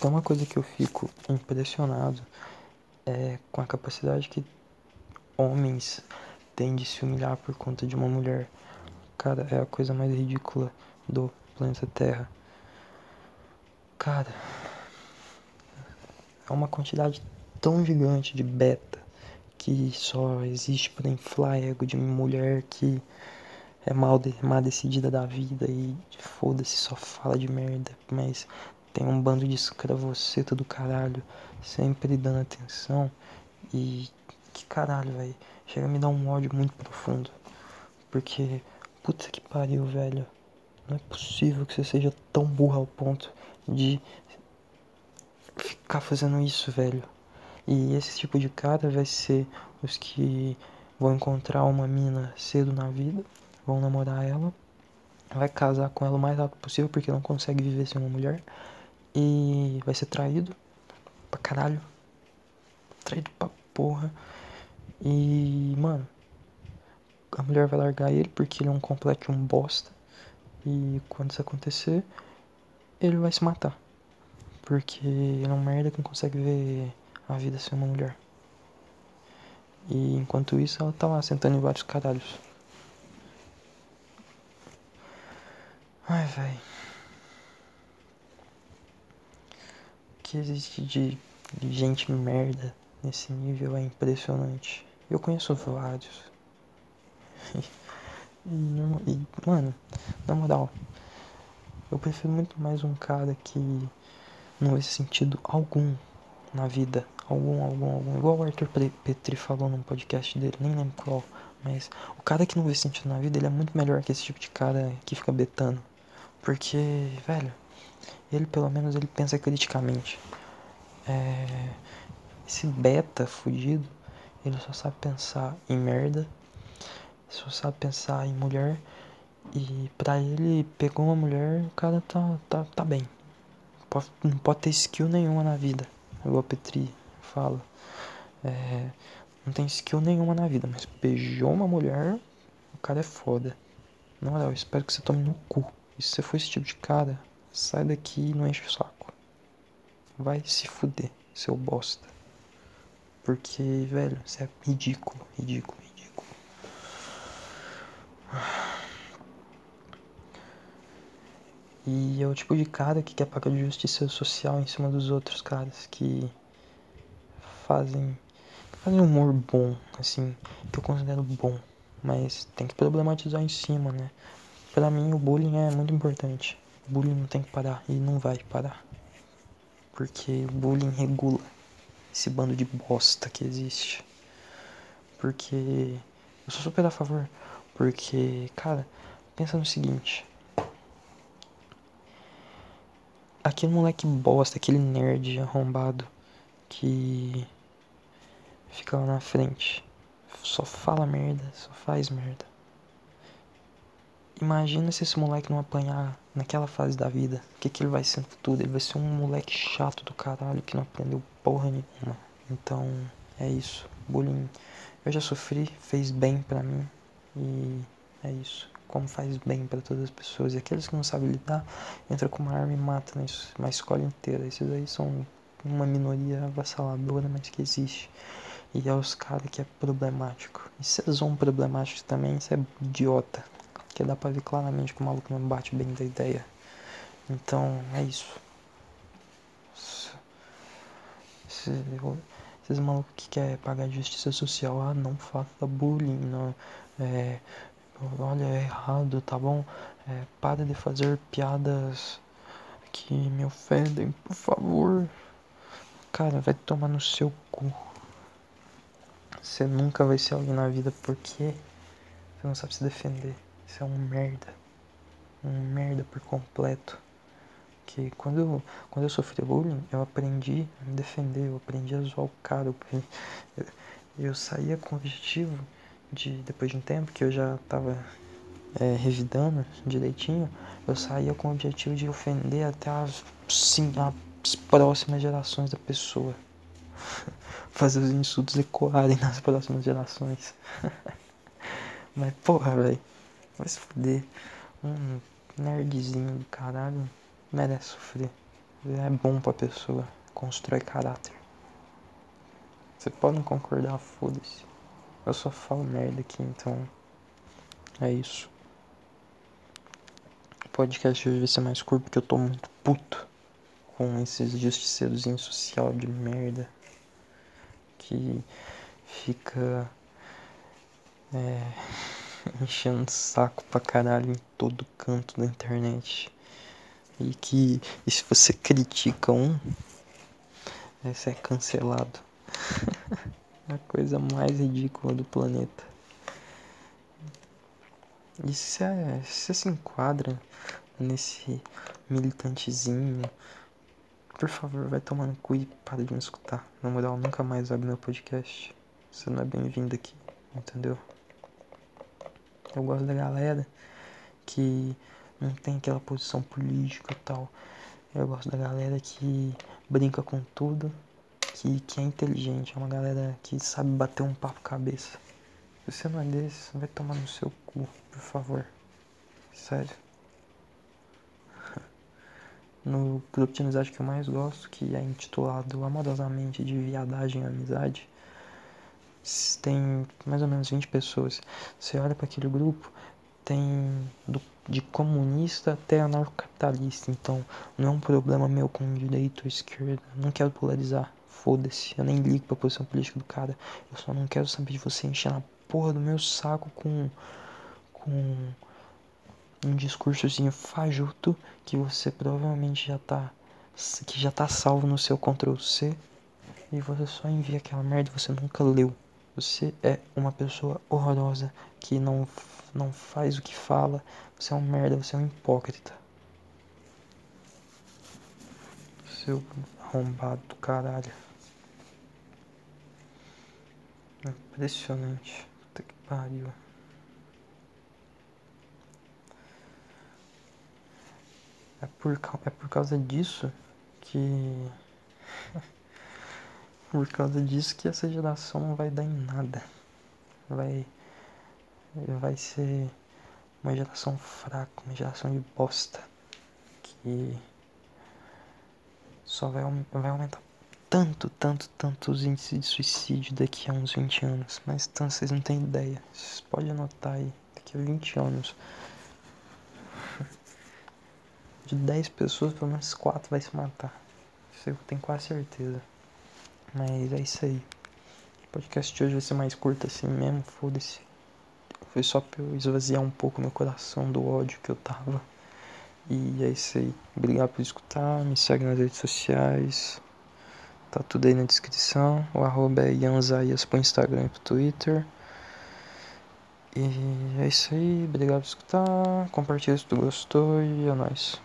Tem uma coisa que eu fico impressionado é com a capacidade que homens têm de se humilhar por conta de uma mulher. Cara, é a coisa mais ridícula do planeta Terra. Cara, é uma quantidade tão gigante de beta que só existe para inflar ego de mulher que é mal, de, mal decidida da vida e foda-se, só fala de merda, mas tem um bando de escravoceta do caralho sempre dando atenção e que caralho, velho. Chega a me dar um ódio muito profundo. Porque, puta que pariu, velho. Não é possível que você seja tão burro ao ponto de ficar fazendo isso, velho. E esse tipo de cara vai ser os que vão encontrar uma mina cedo na vida, vão namorar ela, vai casar com ela o mais rápido possível porque não consegue viver sem uma mulher e vai ser traído pra caralho. Traído pra porra. E, mano, a mulher vai largar ele porque ele é um completo um bosta. E quando isso acontecer, ele vai se matar. Porque ele é um merda que não consegue ver a vida sem uma mulher. E enquanto isso, ela tá lá sentando em vários caralhos. Ai, velho. O que existe de, gente merda nesse nível é impressionante. Eu conheço vários. E, e, mano, na moral, eu prefiro muito mais um cara que não vê sentido algum na vida. Algum, algum, algum. Igual o Arthur Petri falou num podcast dele, nem lembro qual. Mas o cara que não vê sentido na vida, ele é muito melhor que esse tipo de cara que fica betando. Porque, velho, ele pelo menos ele pensa criticamente. É, esse beta fudido, ele só sabe pensar em merda, só sabe pensar em mulher. E pra ele, pegou uma mulher, o cara tá, tá, tá bem. Pode, não pode ter skill nenhuma na vida. Igual a Petri fala. É, não tem skill nenhuma na vida, mas beijou uma mulher, o cara é foda. Na moral, espero que você tome no cu. E se você for esse tipo de cara, sai daqui e não enche o saco. Vai se fuder, seu bosta. Porque, velho, você é ridículo, ridículo, ridículo. E é o tipo de cara que quer pagar de justiça social em cima dos outros caras que fazem, fazem humor bom, assim, que eu considero bom, mas tem que problematizar em cima, né? Pra mim o bullying é muito importante. Bullying não tem que parar e não vai parar. Porque o bullying regula esse bando de bosta que existe. Porque eu sou super a favor. Porque, cara, pensa no seguinte. Aquele moleque bosta, aquele nerd arrombado que fica lá na frente. Só fala merda, só faz merda. Imagina se esse moleque não apanhar naquela fase da vida. O que, que ele vai ser no futuro? Ele vai ser um moleque chato do caralho que não aprendeu porra nenhuma. Então, é isso. Bullying eu já sofri, fez bem pra mim. E é isso. Como faz bem para todas as pessoas. E aqueles que não sabem lidar, entra com uma arma e mata uma escola inteira. Esses aí são uma minoria avassaladora, mas que existe. E é os caras que é problemático. E se são problemáticos também, isso é idiota. Que dá pra ver claramente que o maluco não bate bem da ideia. Então, é isso. Se, esses malucos que querem pagar justiça social, ah, não faça bullying, não, é, olha, é errado, tá bom? É, para de fazer piadas que me ofendem, por favor. Cara, vai tomar no seu cu. Você nunca vai ser alguém na vida porque você não sabe se defender. Isso é um merda. Um merda por completo. Que quando eu, quando eu sofri bullying, eu aprendi a me defender, eu aprendi a zoar o cara. Eu, eu saía com o objetivo de, depois de um tempo que eu já tava é, revidando direitinho, eu saía com o objetivo de ofender até as, sim, as próximas gerações da pessoa. Fazer os insultos ecoarem nas próximas gerações. Mas porra, velho. Vai se fuder. Um nerdzinho do caralho merece sofrer. é bom pra pessoa, constrói caráter. Você pode não concordar, foda-se. Eu só falo merda aqui, então é isso. O podcast hoje vai ser mais curto porque eu tô muito puto com esses justiceiros social de merda que fica é, enchendo saco pra caralho em todo canto da internet. E que e se você critica um, você é cancelado. a coisa mais ridícula do planeta. E se você se enquadra nesse militantezinho, por favor, vai tomar no cu e para de me escutar. Na moral, nunca mais abre meu podcast. Você não é bem-vindo aqui, entendeu? Eu gosto da galera que não tem aquela posição política e tal. Eu gosto da galera que brinca com tudo, que, que é inteligente, é uma galera que sabe bater um papo cabeça. Se você não é desse, vai tomar no seu cu, por favor. Sério. No grupo de amizade que eu mais gosto, que é intitulado amorosamente de Viadagem e Amizade, tem mais ou menos 20 pessoas. Você olha para aquele grupo, tem do, de comunista até anarcocapitalista. Então, não é um problema meu com direita ou esquerda. Não quero polarizar. Foda-se. Eu nem ligo pra posição política do cara. Eu só não quero saber de você encher na porra do meu saco com. com. um discursozinho fajuto que você provavelmente já tá. que já tá salvo no seu Ctrl C. E você só envia aquela merda e você nunca leu. Você é uma pessoa horrorosa que não, não faz o que fala. Você é um merda, você é um hipócrita. Seu arrombado do caralho. Impressionante. Puta que pariu. É por, é por causa disso que. Por causa disso que essa geração não vai dar em nada. Vai. Vai ser uma geração fraca, uma geração de bosta. Que só vai, vai aumentar tanto, tanto, tanto os índices de suicídio daqui a uns 20 anos. Mas tanto vocês não têm ideia. Vocês podem anotar aí, daqui a 20 anos. De 10 pessoas, pelo menos 4 vai se matar. Isso eu tenho quase certeza. Mas é isso aí. O podcast de hoje vai ser mais curto assim mesmo, foda-se. Foi só pra eu esvaziar um pouco meu coração do ódio que eu tava. E é isso aí. Obrigado por escutar. Me segue nas redes sociais. Tá tudo aí na descrição. O arroba é Yanzaias pro Instagram e pro Twitter. E é isso aí. Obrigado por escutar. Compartilha se tu gostou e é nóis.